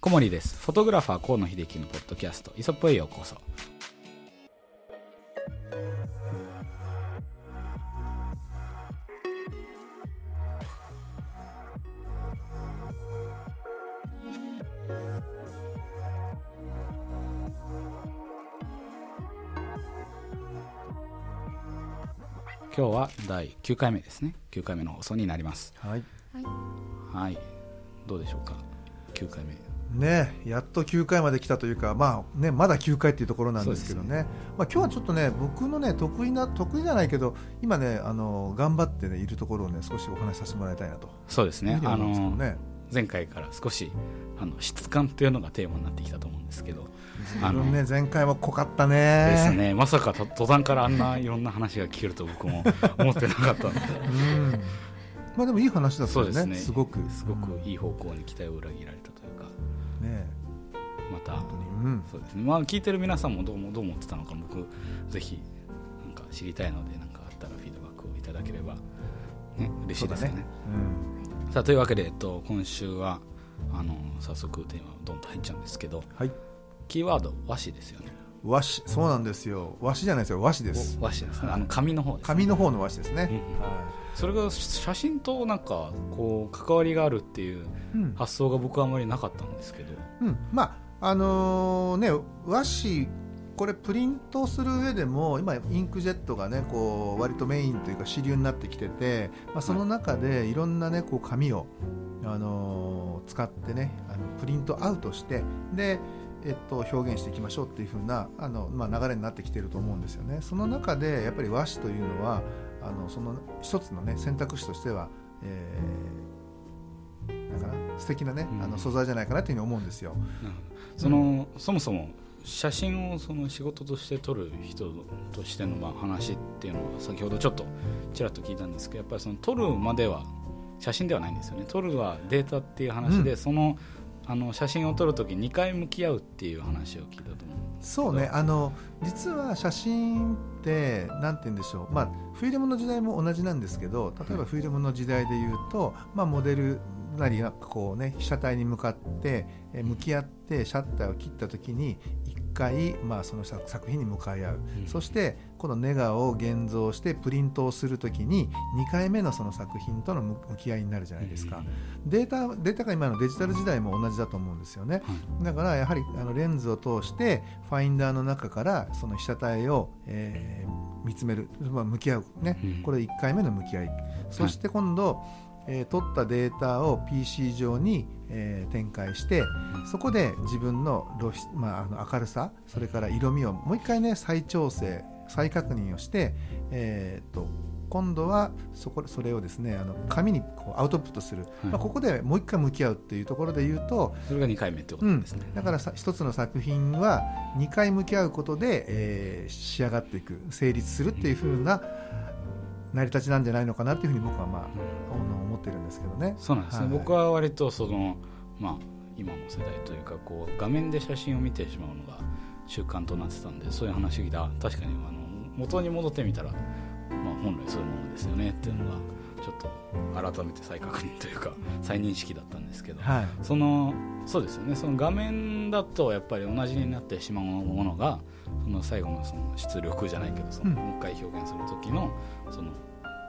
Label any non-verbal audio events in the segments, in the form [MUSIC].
小森です。フォトグラファー河野秀樹のポッドキャスト。イソップへようこそ。今日は第9回目ですね。9回目の放送になります。はい。はい。どうでしょうか？9回目ねやっと9回まで来たというか、まあね、まだ9回っていうところなんですけどね。まあ、今日はちょっとね僕のね得意な得意じゃないけど今ねあの頑張って、ね、いるところをね少しお話しさせてもらいたいなと。そうですね。あいうふうに思うんですけどのね前回から少しあの質感っていうのがテーマになってきたと思うんですけど。自分ね前回も濃かったね。ですね。まさかと途端からあんないろんな話が聞けると僕も思ってなかったので。うん。まあでもいい話だったよね。そうですね。すごく。すごくいい方向に期待を裏切られたというかね。また。うん。そうですね。まあ聞いてる皆さんもどうもどう思ってたのか僕ぜひなんか知りたいのでなんかあったらフィードバックをいただければね嬉しいですよね。うん。さあというわけで、えっと、今週はあの早速テーマどんと入っちゃうんですけどはい。キーワード和紙ですよね和紙そうなんですよ。和紙じゃないですよ。和紙です。お和紙ですね。あの紙の方ね、紙の方の和紙ですね、うんはそれが写真となんかこう関わりがあるっていういうん。発想が僕はあまりなかったんですけど、うん、まああのね和紙これプリントする上でも今インクジェットがねこう割とメインというか主流になってきてて、まあ、その中でいろんなねこう紙を、あの使ってねあのプリントアウトしてでえっと、表現していきましょうっていう風なあの、まあ、流れになってきてると思うんですよね。その中でやっぱり和紙というのはあのその一つの、ね、選択肢としては、えーなんかな素敵なね、うんあの素材じゃないかなというふうに思うんですよ。その、そもそも写真をその仕事として撮る人としてのまあ話っていうのは先ほどちょっとちらっと聞いたんですけどやっぱりその撮るまでは写真ではないんですよね撮るはデータっていう話で、うんそのあの写真を撮るとき2回向き合うっていう話を聞いたと思うそうねあの実は写真ってなんて言うんでしょう、まあ、フィルムの時代も同じなんですけど例えばフィルムの時代で言うと、まあ、モデルなりがこう、ね、被写体に向かってえ向き合ってシャッターを切った時に1回、まあ、その作作品に向かい合う、うん。そしてこのネガを現像してプリントをする時に2回目のその作品との向向き合いになるじゃないですか。データデータが今のデジタル時代も同じだと思うんですよね。はい。だからやはりあのレンズを通してファインダーの中からその被写体を、えー見つめる、まあ、向き合う。ね、うん。これ1回目の向き合い。そして今度、えー取ったデータを PC 上に、えー展開してそこで自分の露出、まあ、あの明るさそれから色味をもう一回ね再調整再確認をして、えー、と今度はそこそれをですねあの紙にこうアウトプットする、まあ、ここでもう一回向き合うっていうところで言うと、それが2回目ってことうんですね、だからさ一つの作品は2回向き合うことで、えー仕上がっていく成立するっていう風な成り立ちなんじゃないのかなっていうふうに僕はまああの思ってるんですけどね。そうなんですね、はい。僕は割とそのまあ今の世代というかこう画面で写真を見てしまうのが習慣となってたんでそういう話聞いたあ確かにあの元に戻ってみたら、まあ、本来そういうものですよねっていうのがちょっと改めて再確認というか再認識だったんですけど、はい。そのそうですよね。その画面だとやっぱり同じになってしまうものがその最後のその出力じゃないけどそのうん。もう一回表現する時のその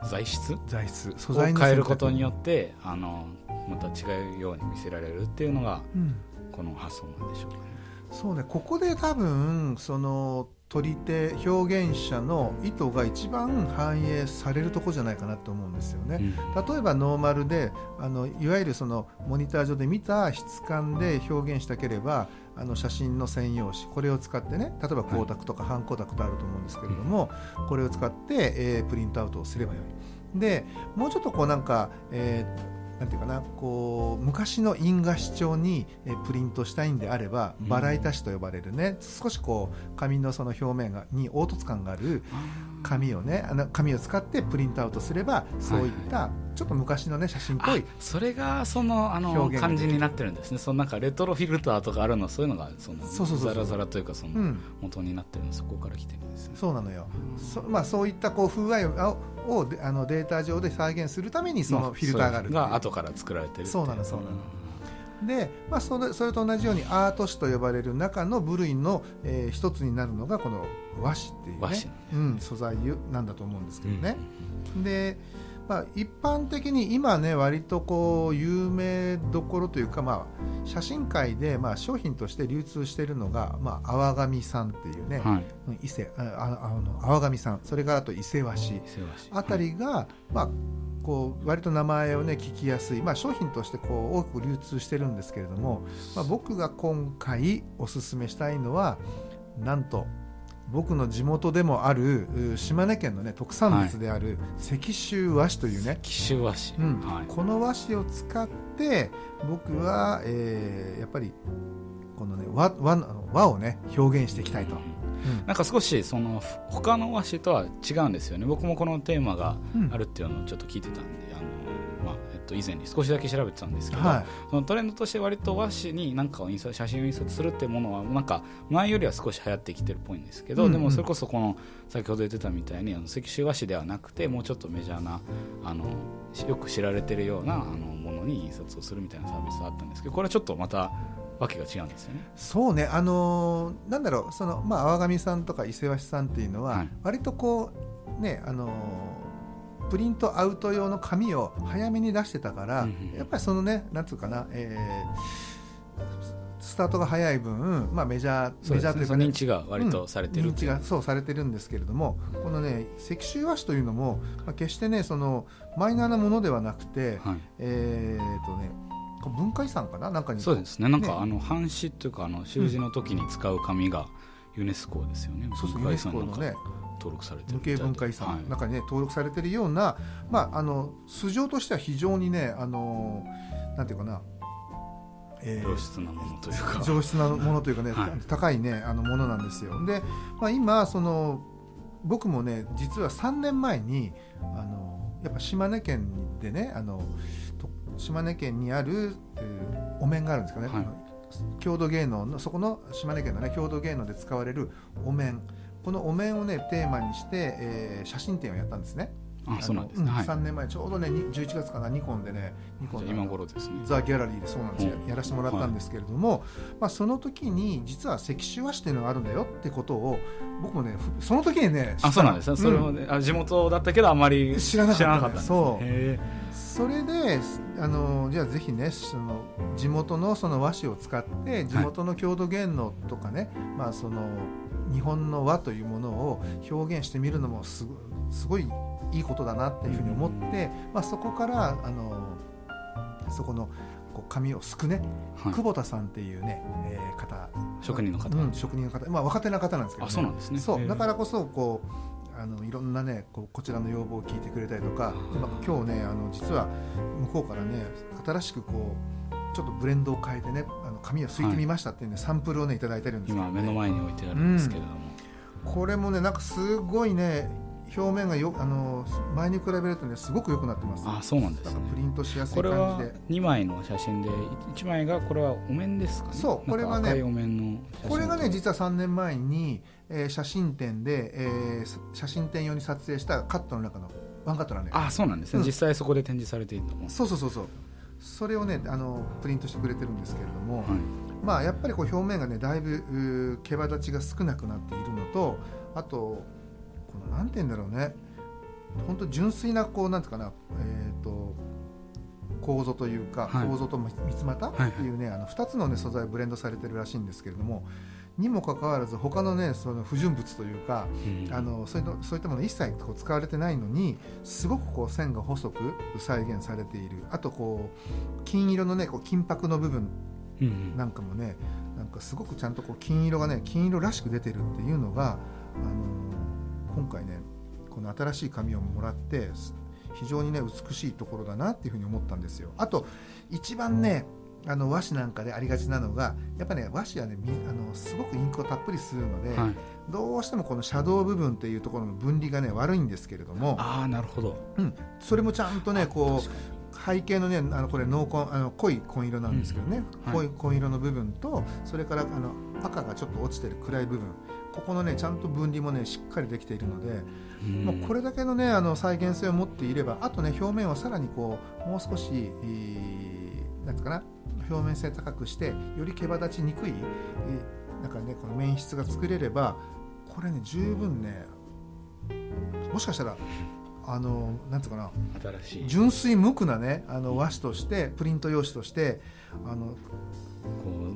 材質材質素を材の変えることによよってあのまた違うように見せられるっていうのがうん、この発想なんでしょうかね。そうねここで多分その撮り手表現者の意図が一番反映されるところじゃないかなと思うんですよね。例えばノーマルであのいわゆるそのモニター上で見た質感で表現したければあの写真の専用紙これを使ってね例えば光沢とか半光沢とあると思うんですけれども、これを使って、えープリントアウトをすればよい。でもうちょっとこうなんか、えーなんていうかなこう昔の印画紙帳に、えープリントしたいんであればうん。バラ板紙と呼ばれるね、少しこう紙のその表面がに凹凸感がある紙をねあの紙を使ってプリントアウトすればそういったちょっと昔のね写真っぽいあそれがそのあの感じになってるんですね。そのなんかレトロフィルターとかあるのそういうのがそのそうそうそうザラザラというかそのうん、元になってるのそこから来てるんですね。そうなのよ。そまあそういったこう風合いををであのデータ上で再現するためにそのフィルターがあるが後から作られてるそうなのそうなの。で、まあ、それそれと同じようにアート紙と呼ばれる中の部類の、えー、一つになるのがこの和紙っていうね。和紙うん、素材なんだと思うんですけどね。でまあ、一般的に今ね割とこう有名どころというか、まあ、写真界でまあ商品として流通しているのが、まあ、淡神さんっていうね、はい、伊勢ああの淡神さん。それからあと伊勢和紙あたりが、はい、まあこう割と名前をね聞きやすい、まあ、商品としてこう多く流通してるんですけれども、まあ、僕が今回おすすめしたいのはなんと僕の地元でもある島根県の、ね、特産物である石州和紙というね。石州和紙、うん。はい、この和紙を使って僕は、えー、やっぱりこのね和和和をね表現していきたいと。うん、なんか少しその他の和紙とは違うんですよね。僕もこのテーマがあるっていうのをちょっと聞いてたんで、と以前に少しだけ調べてたんですけど、はい、そのトレンドとして割と和紙に何かを印刷写真を印刷するっていうものはなんか前よりは少し流行ってきてるっぽいんですけど、うんうん、でもそれこそこの先ほど言ってたみたいにあの石州和紙ではなくてもうちょっとメジャーなあのよく知られてるようなあのものに印刷をするみたいなサービスがあったんですけどこれはちょっとまたわけが違うんですよね。そうね、あのー、なんだろう、そのまあ淡上さんとか伊勢和紙さんっていうのは、はい、割とこうね、あのープリントアウト用の紙を早めに出してたから、やっぱりそのねなんつうかな、えー、スタートが早い分、まあ、メジャー、メジャーというか、ね、認知が割とされてる、う。ん、認知がそうされてるんですけれどもこのね石州和紙というのも、まあ、決してねそのマイナーなものではなくて、はい、えー、とね文化遺産かな？なんかにそうですね。なんか、ね、あの半紙っていうかあの習字の時に使う紙がユネスコですよね、うん、そうそうユネスコのね登録されて無形文化遺産の中にね、登録されてるような、まあ、あの素性としては非常にねあのなんていうかな。えー、上質なものというか。上質なものというかね、はい、高いねあのものなんですよ。で、まあ、今その僕もね実は3年前にあのやっぱ島根県でねあの島根県にある、えー、お面があるんですかね、はい、郷土芸能のそこの島根県のね郷土芸能で使われるお面このお面をねテーマにして、えー、写真展をやったんですね。あそうなんですね、はい、3年前ちょうどね11月かなニコンでねニコン今頃ですね。ザ・ギャラリーでそうなんですよ、やらせてもらったんですけれども、はい、まあ、その時に実は石州和紙っていうのがあるんだよってことを僕もねその時にねあそうなんですね、うん、それもねあ地元だったけどあまり知らなかった、そうそれであのじゃあぜひねその地元のその和紙を使って地元の郷土芸能とかね、はい、まあその日本の和というものを表現してみるのもすごいいいことだなっていうふうに思って、まあ、そこからあのそこのこう紙をすくね、はい、久保田さんっていうね、えー、方。職人の方、うん、職人の方、まあ、若手な方なんですけど、ね、そうなんですね。そう。だからこそこうあのいろんなねこうこちらの要望を聞いてくれたりとか、まあ、今日ねあの実は向こうからね新しくこうちょっとブレンドを変えてねあの紙をすいてみましたっていうね、はい、サンプルをねいただいてるんですけど、ね、今目の前に置いてあるんですけれども、うん、これもねなんかすごいね表面がよあの前に比べるとねすごく良くなってます。あ、そうなんです、ね、プリントしやすい感じで。二枚の写真で一枚がこれはお面ですかね。そう、これはね、お面のこれがね実は三年前に、えー、写真展で、えー、写真展用に撮影したカットの中のワンカットなんで。あ、そうなんですね。うん、実際そこで展示されているのそうそうそうそう。それをねあのプリントしてくれてるんですけれども、はい、まあやっぱりこう表面がねだいぶ毛羽立ちが少なくなっているのとあとこのなんて言うんだろうね本当純粋なこうなんていうかな、えーと、構造というか、はい、構造と三つ股っていうね、はい、あの2つの、ね、素材ブレンドされてるらしいんですけれどもにもかかわらず他のねその不純物というか、うん、あのそういそういったもの一切こう使われてないのにすごくこう線が細く再現されている。あとこう金色のねこう金箔の部分なんかもね、うん、なんかすごくちゃんとこう金色がね金色らしく出てるっていうのが、あの今回ねこの新しい紙をもらって非常にね美しいところだなっていうふうに思ったんですよ。あと一番ねあの和紙なんかでありがちなのがやっぱね和紙はねあのすごくインクをたっぷりするので、はい、どうしてもこのシャドウ部分っていうところの分離がね悪いんですけれどもあなるほど、うん、それもちゃんとねこう背景のねあのこれ濃紺あの濃い紺色なんですけどね、うんはい、濃い紺色の部分とそれからあの赤がちょっと落ちてる暗い部分。ここのねちゃんと分離もねしっかりできているので、まあ、これだけのねあの再現性を持っていればあとね表面はさらにこうもう少し、えーなんかな表面性高くしてより毛羽立ちにくい、えーなんかねこの面質が作れればこれね十分ねもしかしたらあのなんていうかな新しい。純粋無垢なねあの和紙としてプリント用紙としてあの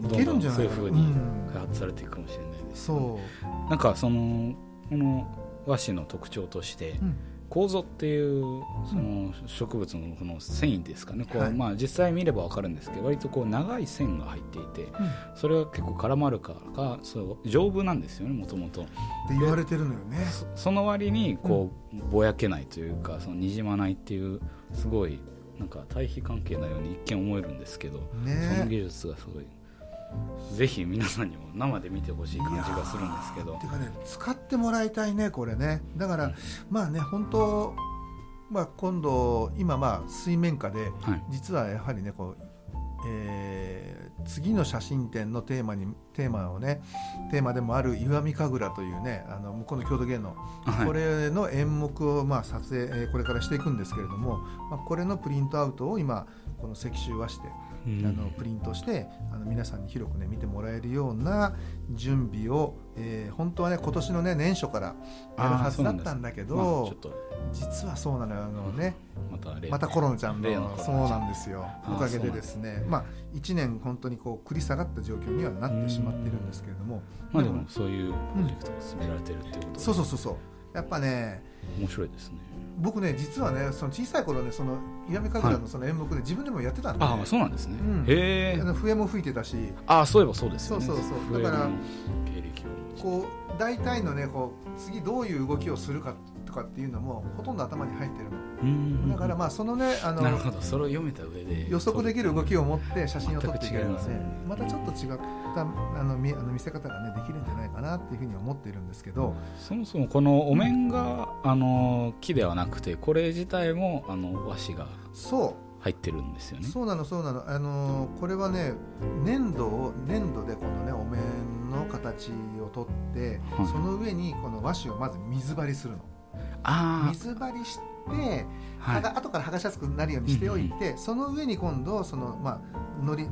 こけるどんどんんじゃないかなそういうふうにうん。開発されていくかもしれないです、そう、なんかそのこの和紙の特徴としてうん構っていうその植物のこの繊維ですかね。こう、はい。まあ、実際見れば分かるんですけど割とこう長い線が入っていてそれが結構絡まるからかそう丈夫なんですよねもともとって言われてるのよね。その割にこうぼやけないというかそのにじまないっていうすごいなんか対比関係なように一見思えるんですけど、そのね技術がすごいぜひ皆さんにも生で見てほしい感じがするんですけど。ていうかね使ってもらいたいねこれね。だから、まあね本当まあ今度今まあ水面下ではい。実はやはりねこう、えー次の写真展のテーマにテーマをねテーマでもある石見神楽というねあの向こうの郷土芸能、はい。これの演目をまあ撮影、えーこれからしていくんですけれども、まあ、これのプリントアウトを今この石州和紙でうんあのプリントしてあの皆さんに広くね見てもらえるような準備を、えー本当はね今年のね年初からやるはずだったんだけまあど、ちょっと。実はそうなのよ。あのね、またまたコロナちゃんのそうなんですよ。おかげでですね。まあ1年本当にこう繰り下がった状況にはなってしまってるんですけれども。まあでもそういうプロジェクトが進められてるっていうことで。そうそうそうそうやっぱね面白いですね。僕ね実はねその小さい頃ねその石見神楽のその演目で自分でもやってたんで、ああそうなんですね、うん。へえ。笛も吹いてたし。ああそういえばそうですよね。そうそうそう。だからこう大体のねこう次どういう動きをするかとかっていうのもほとんど頭に入ってるうんのだからまあそのねあのなるほど。それを読めた上で。予測できる動きを持って写真を撮っていければ全く違いますね。ねまたちょっと違ったあの見あの見せ方がねできるんじゃないかなっていうふうに思っているんですけど。そもそもこのお面が、あの木ではなくてこれ自体もあの和紙がそ入ってるんですよね。うそうなのそうなの。あのこれはね粘土を粘土でこのねお面の形を取ってはいその上にこの和紙をまず水張りするの。あ水張りしてあはい。後から剥がしやすくなるようにしておいて、その上に今度その、まあ、のりこ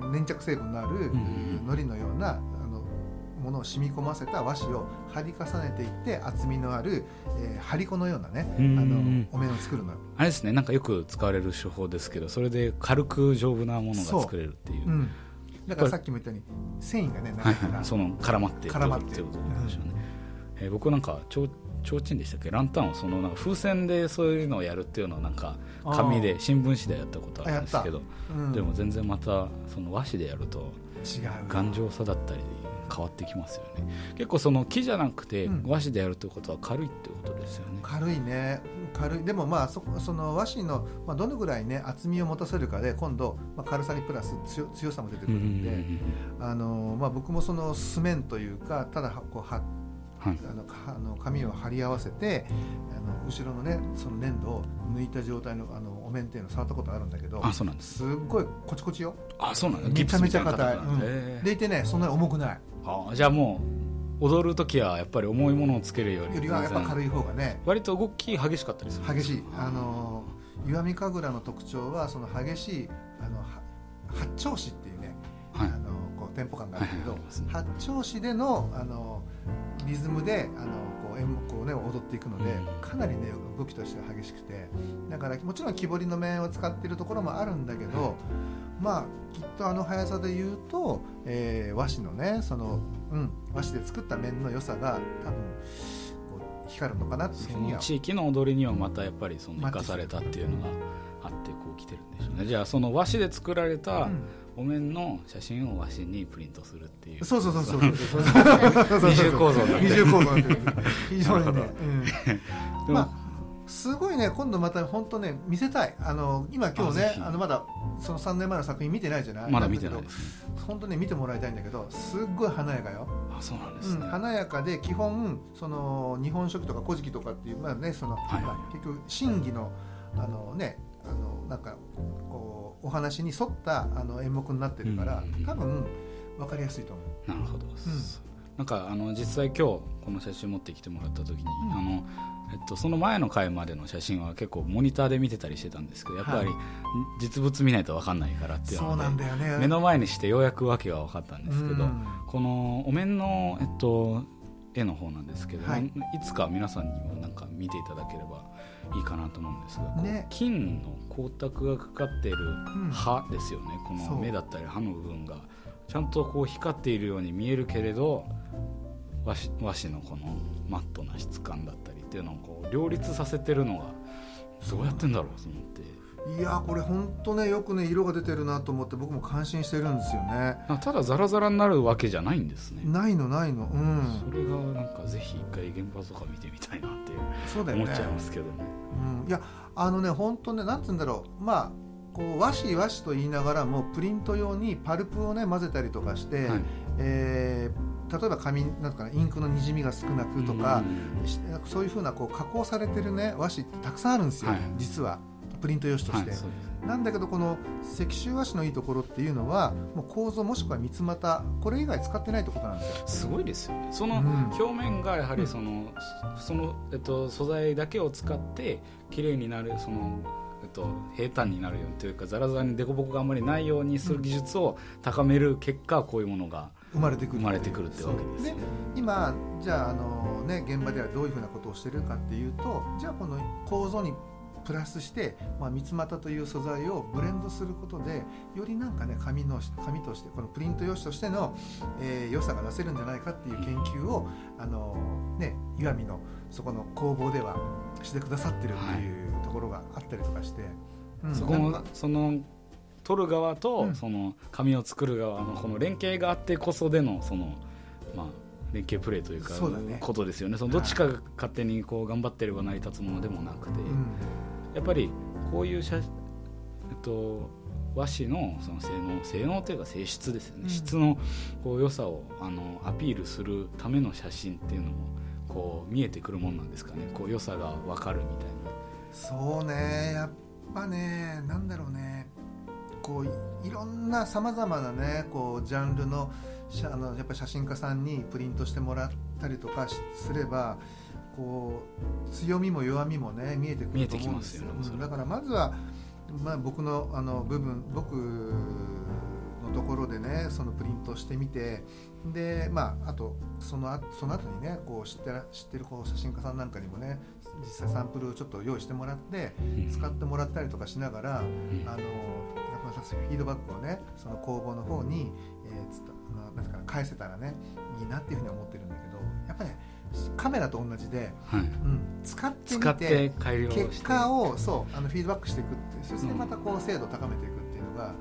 の粘着成分のあるんうんのりのようなあのものを染み込ませた和紙を貼り重ねていって厚みのある、えー、張り子のようなね、うんうんあうん。のお面を作るの。よ。あれですねなんかよく使われる手法ですけどそれで軽く丈夫なものが作れるっていう。う。ん、だからさっきも言ったように繊維がねいいから、はい、その絡まって絡まってってことでしょうね、えー僕なんかちょう提灯でしたっけ？ランタンをそのなんか風船でそういうのをやるっていうのをなんか紙で新聞紙でやったことあるんですけど、うん。でも全然またその和紙でやると違うよ。頑丈さだったり変わってきますよね。結構その木じゃなくてうん。和紙でやるってことは軽いってことですよね、軽いね。軽い。でもまあそその和紙の、まあ、どのぐらいね厚みを持たせるかで今度、まあ、軽さにプラス強強さも出てくるんで、あのまあ、僕もその素面というかただこうははいあのかあの紙を貼り合わせてあの後ろのねその粘土を抜いた状態のあのお面っていうのを触ったことあるんだけどあそうなんです。すっごいコチコチよ。あそうなんだ。めちゃめちゃ硬い、うん。でいてねそんなに重くない。あじゃあもう踊る時はやっぱり重いものをつけるよりよりはやっぱ軽い方がね割と動き激しかったりするんです激しい。あの石見神楽の特徴はその激しいあのは八丁紙っていうね、はい。あのこうテンポ感があるけど、はいはい八丁紙でのあのリズムであのこう演目をね踊っていくので、うん。かなりね動きとしては激しくてだからもちろん木彫りの面を使っているところもあるんだけど、まあきっとあの速さで言うと、えー和紙のねその、うん、和紙で作った面の良さが多分光るのかなっていうそふうにはの地域の踊りにはまたやっぱりその生かされたっていうのがあってこう来てるんでしょうね。じゃあその和紙で作られたうんお面の写真を和紙にプリントするっていう。そうそうそうそうそうそう。そう二重構造二重構造非常にねうん。まあすごいね今度また本当ね見せたい。あの今今日ねあのまだその3年前の作品見てないじゃない？まだ見てないです。本当ね見てもらいたいんだけどすっごい華やかよ、あそうなんですうん、ね、華やかで基本その日本書紀とか古事記とかっていうまあねその、はい。まあ結局真偽のあのねあのなんかこうお話に沿ったあの演目になってるから、うんうんうん。多分分かりやすいと思う。なるほど、なんかあの実際今日この写真持ってきてもらった時に、ん。あのえっと、その前の回までの写真は結構モニターで見てたりしてたんですけどやっぱり実物見ないと分かんないからっていうので、ね、目の前にしてようやく訳が分かったんですけど、このお面の、えっと、絵の方なんですけど、はい、いつか皆さんにもなんか見ていただければいいかなと思うんですが、ね、金の光沢がかかっている歯ですよね、うん、この目だったり歯の部分が。ちゃんとこう光っているように見えるけれど和紙のこのマットな質感だったりっていうのをこう両立させてるのがどうやってんだろうと思って。いやこれ本当ねよくね色が出てるなと思って僕も感心してるんですよね。ただザラザラになるわけじゃないんですね。ないのないのうん。それがなんかぜひ一回現場とか見てみたいなっていうそうだよ、ね、思っちゃいますけどね、うん、いやあのね本当ねなんつうんだろうまあこう和紙和紙と言いながらもプリント用にパルプをね混ぜたりとかして、はい、えー、例えば紙なんかインクのにじみが少なくとか、うそういうふうなこう加工されてるね和紙ってたくさんあるんですよ、はい、実は。プリント用紙として、はい、なんだけどこの石州和紙のいいところっていうのはもう構造もしくは三つ股これ以外使ってないってことなんですよ。すごいですよね。その表面がやはりそのうん、そのえっと、素材だけを使って綺麗になるそのえっと、平坦になるようにというかザラザラに凸凹があんまりないようにする技術を高める結果こういうものが生まれてくる生まれてくるってわけですよ、ね、今じゃああの、ね、現場ではどういうふうなことをしてるかっていうとじゃあこの構造にプラスして、まあ、三つ股という素材をブレンドすることでよりなんかね紙の紙としてこのプリント用紙としての、えー、良さが出せるんじゃないかっていう研究をあの、ね、岩見のそこの工房ではしてくださってるっていうところがあったりとかして、はいうん、そこのその取る側と、その紙を作る側のこの連携があってこそでのそのまあ連携プレーというかことですよね。そのどっちかが勝手にこう頑張ってれば成り立つものでもなくて、やっぱりこういう写、えっと、和紙のその性能性能というか性質ですよね、うん、質のこう良さをあのアピールするための写真っていうのもこう見えてくるもんなんですかね。こう良さが分かるみたいな。そうね。やっぱねなんだろうね。こういろんなさまざまなねこうジャンルのあのやっぱ写真家さんにプリントしてもらったりとかすればこう強みも弱みもね見えてくると思うんですよ、ね、だからまずは、まあ、僕のあの部分僕のところでねそのプリントしてみてでまああとそのその後にねこう知って知ってるこう写真家さんなんかにもね実際サンプルをちょっと用意してもらって使ってもらったりとかしながら、あのやっぱフィードバックをねその工房の方に、えー、つなんか返せたらねいいなっていうふうに思ってるんだけどやっぱり、ね、カメラと同じで、はい、うん、使ってみて結果をそうあのフィードバックしていくってそしてまたこう精度を高めていくっていうのが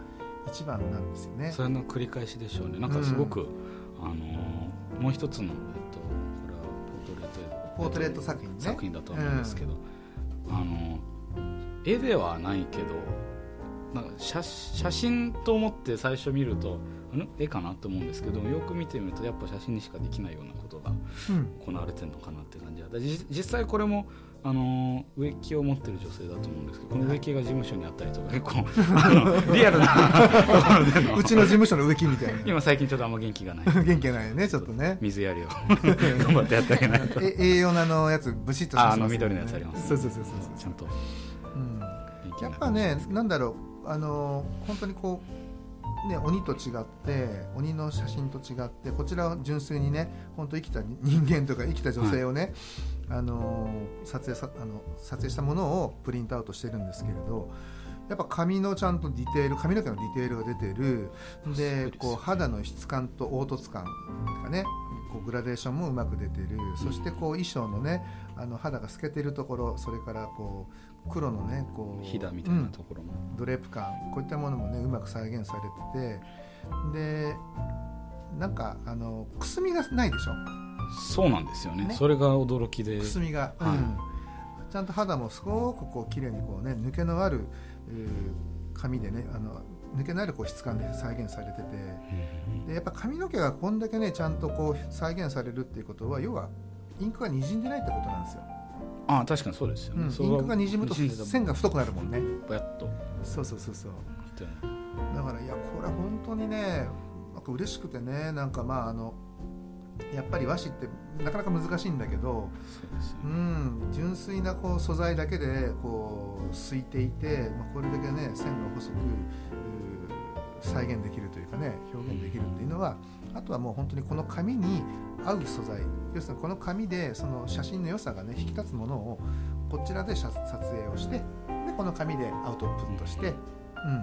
一番なんですよね。それの繰り返しでしょうね。なんかすごく、うん、あのもう一つの、えっと、これはポートレート作品、ね、作品だと思うんですけど、うん、あの絵ではないけどなんか写写真と思って最初見ると絵かな？と思うんですけどよく見てみるとやっぱ写真にしかできないようなが行われてるのかなって感じで、うん、実際これもあの植木を持ってる女性だと思うんですけどこの植木が事務所にあったりとか [LAUGHS] 結構あのリアルな [LAUGHS] うちの事務所の植木みたいな。[LAUGHS] 今最近ちょっとあんま元気がない。元気がないねちょっとね。水やりを頑張ってやってあげないと。栄養ののやつブシッとあの緑のやつあります、ね、そうそうそうそうちゃんと、うん、やっぱねなんだろうあの本当にこうね、鬼と違って鬼の写真と違ってこちらは純粋にね本当生きた人間とか生きた女性をね、はい、あの撮影さあの撮影したものをプリントアウトしてるんですけれどやっぱ髪のちゃんとディテール髪の毛のディテールが出てる。でこう肌の質感と凹凸感とかねこうグラデーションもうまく出てる。そしてこう衣装のねあの肌が透けてるところそれからこう黒のねこうひだみたいなところも、うん、ドレープ感。こういったものもねうまく再現されてて。でなんかあのくすみがないでしょ？そうなんですよね、ね、それが驚きで。くすみが、はい、うん、ちゃんと肌もすごくこう綺麗にこうね抜けのある、えー、髪でねあの抜けのあるこう質感で再現されてて、でやっぱ髪の毛がこんだけねちゃんとこう再現されるっていうことは要はインクがにじんでないってことなんですよ。ああ確かにそうですよね、うん、インクがにじむと線が太くなるもんね。ぼやっと。そうそうそうそう。だからいやこれは本当にねなんか嬉しくてねなんかまああのやっぱり和紙ってなかなか難しいんだけどう、ん、純粋なこう素材だけでこうすいていて、まあ、これだけね線が細く再現できるというかね表現できるっていうのはあとはもう本当にこの紙に合う素材。要するにこの紙でその写真の良さがね引き立つものをこちらで撮影をしてでこの紙でアウトプットして、うん、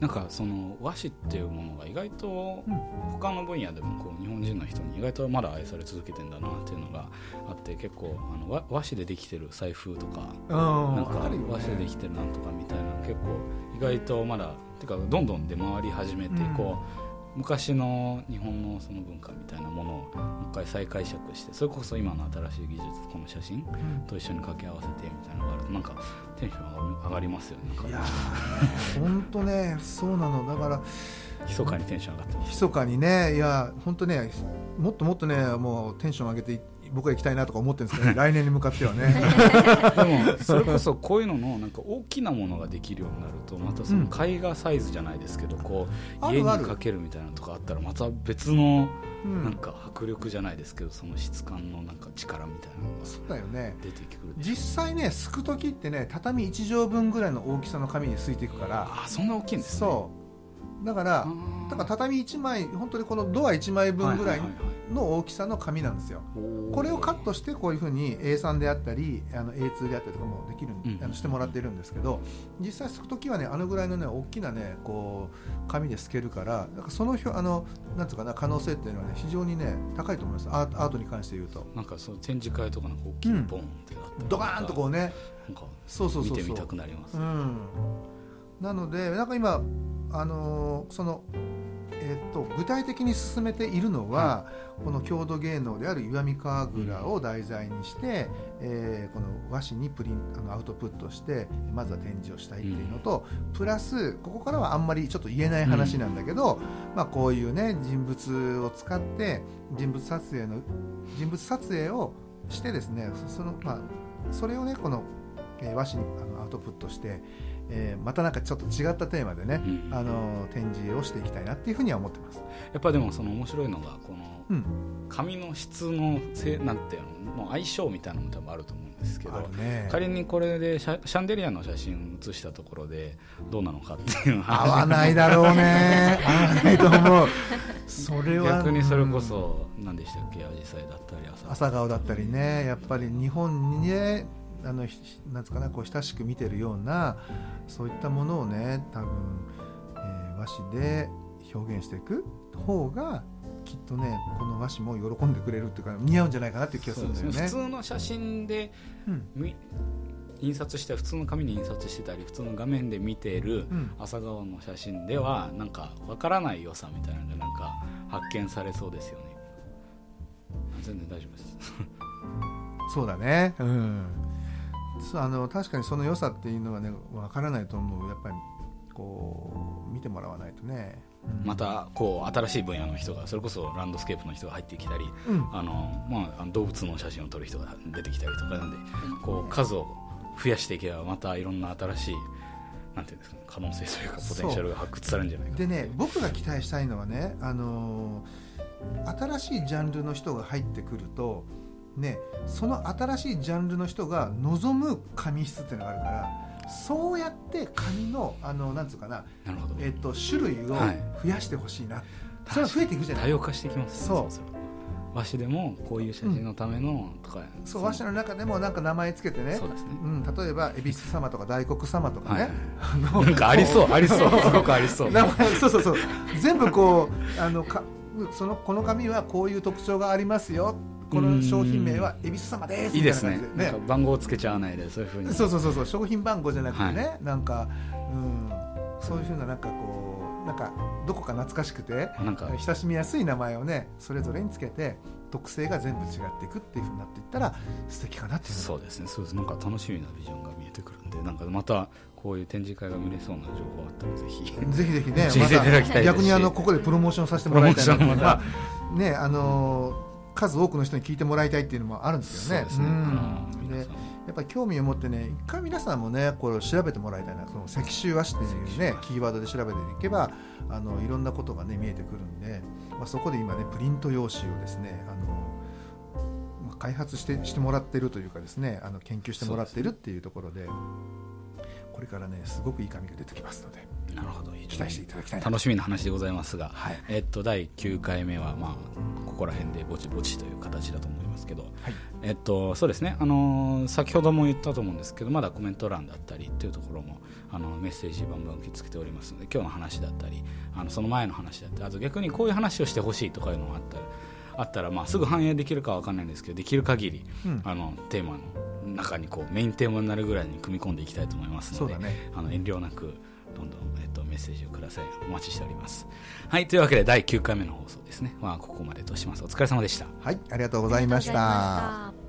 なんかその和紙っていうものが意外と他の分野でもこう日本人の人に意外とまだ愛され続けてんだなっていうのがあって結構あの和紙でできてる財布とかなんか和紙でできてるなんとかみたいな結構意外とまだてかどんどん出回り始めてこう、昔の日本のその文化みたいなものをもう一回再解釈してそれこそ今の新しい技術この写真と一緒に掛け合わせてみたいなのがあるとなんかテンション上がりますよねいや本当ねそうなの。だから密かにテンション上がってます。密かにね。いや本当ねもっともっとねもうテンション上げて僕は行きたいなとか思ってるんですけど、ね、[LAUGHS] 来年に向かってはね。でもそれこそこういうののなんか大きなものができるようになるとまたその絵画サイズじゃないですけど、こう家にかけるみたいなのとかあったらまた別のなんか迫力じゃないですけどその質感のなんか力みたいなのがそうだよね。出てくる実際ねすく時ってね畳1畳分ぐらいの大きさの紙にすいていくから。あそんな大きいんですね。そう。だからだから畳1枚本当にこのドア1枚分ぐらいの大きさの紙なんですよ、これをカットしてこういうふうに A3 であったりあの A2 であったりとかもできる、うん、あのしてもらってるんですけど実際すく時はねあのぐらいのね大きなねこう紙で透けるからだからそのあのなんつうかな可能性っていうのはね非常にね高いと思います。アートに関して言うと。なんかその展示会とかの大きいボンってあった、うん、ドカーンとこうね。なんかそうそうそう見てみたくなります、うん、なのでなんか今あのそのえーと、具体的に進めているのは、はい、この郷土芸能である石見神楽を題材にして、うん、えー、この和紙にプリンあのアウトプットしてまずは展示をしたいっていうのと、うん、プラスここからはあんまりちょっと言えない話なんだけど、うん、まあ、こういうね人物を使って人物撮影の人物撮影をしてですねその、まあ、それをねこの、えー、和紙にあのアウトプットして。えー、またなんかちょっと違ったテーマでね、うん、あの展示をしていきたいなっていうふうには思ってます。やっぱでもその面白いのがこの紙の質のせなんていうの相性みたいなのも多分あると思うんですけど、ね、仮にこれでシャシャンデリアの写真写したところでどうなのかっていう合わないだろうね。[LAUGHS] 合わないと思う。それは逆にそれこそ何でしたっけアジサイだったり朝顔だったり。ね。やっぱり日本にねあのなんつかなこう親しく見てるようなそういったものをね多分、えー、和紙で表現していく方がきっとねこの和紙も喜んでくれるっていうか似合うんじゃないかなっていう気がするんだよね。普通の写真で、うん、印刷して普通の紙に印刷してたり普通の画面で見ている朝顔の写真ではなんかわからない良さみたいなのがなんか発見されそうですよね。全然大丈夫です。そうだね。うん。あの確かにその良さっていうのはね分からないと思う。やっぱりこう見てもらわないとね、うん、またこう新しい分野の人がそれこそランドスケープの人が入ってきたり、うん、あのまあ、動物の写真を撮る人が出てきたりとかなんでこう数を増やしていけばまたいろんな新しいなんていうんですか、ね、可能性というかポテンシャルが発掘されるんじゃないかでね僕が期待したいのはね、あのー、新しいジャンルの人が入ってくるとね、その新しいジャンルの人が望む紙質っていうのがあるからそうやって紙のあのなんつうかななるほど、えっと、種類を増やしてほしいな、はい、それは増えていくじゃない？多様化していきます、ね、そう。和紙でもこういう写真のためのとか、うん、そう和紙の中でもなんか名前つけてね。そうですね、うん、例えば恵比寿様とか大黒様とかね、はい、なんかありそうありそう。すごくありそう。名前そうそうそう。全部こうあのかそのこの紙はこういう特徴がありますよこの商品名は恵比寿様ですいいですね。ね番号つけちゃわないでそういうふうに。そうそうそうそう商品番号じゃなくてね、はい、なんか、うん、そういうふうななんかこうなんかどこか懐かしくてなんか。親しみやすい名前をねそれぞれにつけて特性が全部違っていくっていうふうになっていったら素敵かなっていうそうですね。そうです。なんか楽しみなビジョンが見えてくるんでなんかまたこういう展示会が見れそうな情報あったらぜひ。ぜひぜひね、[LAUGHS] ま、逆にあのここでプロモーションさせてもらいたいなと思いまねあのー数多くの人に聞いてもらいたいっていうのもあるんですよね。でうん。やっぱり興味を持ってね一回皆さんもねこれを調べてもらいたいなその石州和紙っていうねキーワードで調べていけばあのいろんなことがね見えてくるんで、まあ、そこで今ねプリント用紙をですねあの、まあ開発してしてもらってるというかですねあの研究してもらってるっていうところでこれからねすごくいい紙が出てきますのでなるほど期待していただきたいな楽しみな話でございますが、はいえっと、第9回目は、まあ、ここら辺でぼちぼちという形だと思いますけど、はい。えっと、そうですね、あのー先ほども言ったと思うんですけどまだコメント欄だったりっていうところもあのメッセージバンバン受け付けておりますので今日の話だったりあのその前の話だったりあと逆にこういう話をしてほしいとかいうのがあったらあったら、まあ、すぐ反映できるかは分かんないんですけどできる限り、うん。あのテーマの中にこうメインテーマになるぐらいに組み込んでいきたいと思いますのでね。あの遠慮なくどんどん、えっと、メッセージをください。お待ちしております。はいというわけで第9回目の放送ですね、まあ、ここまでとします。お疲れ様でした。はいありがとうございました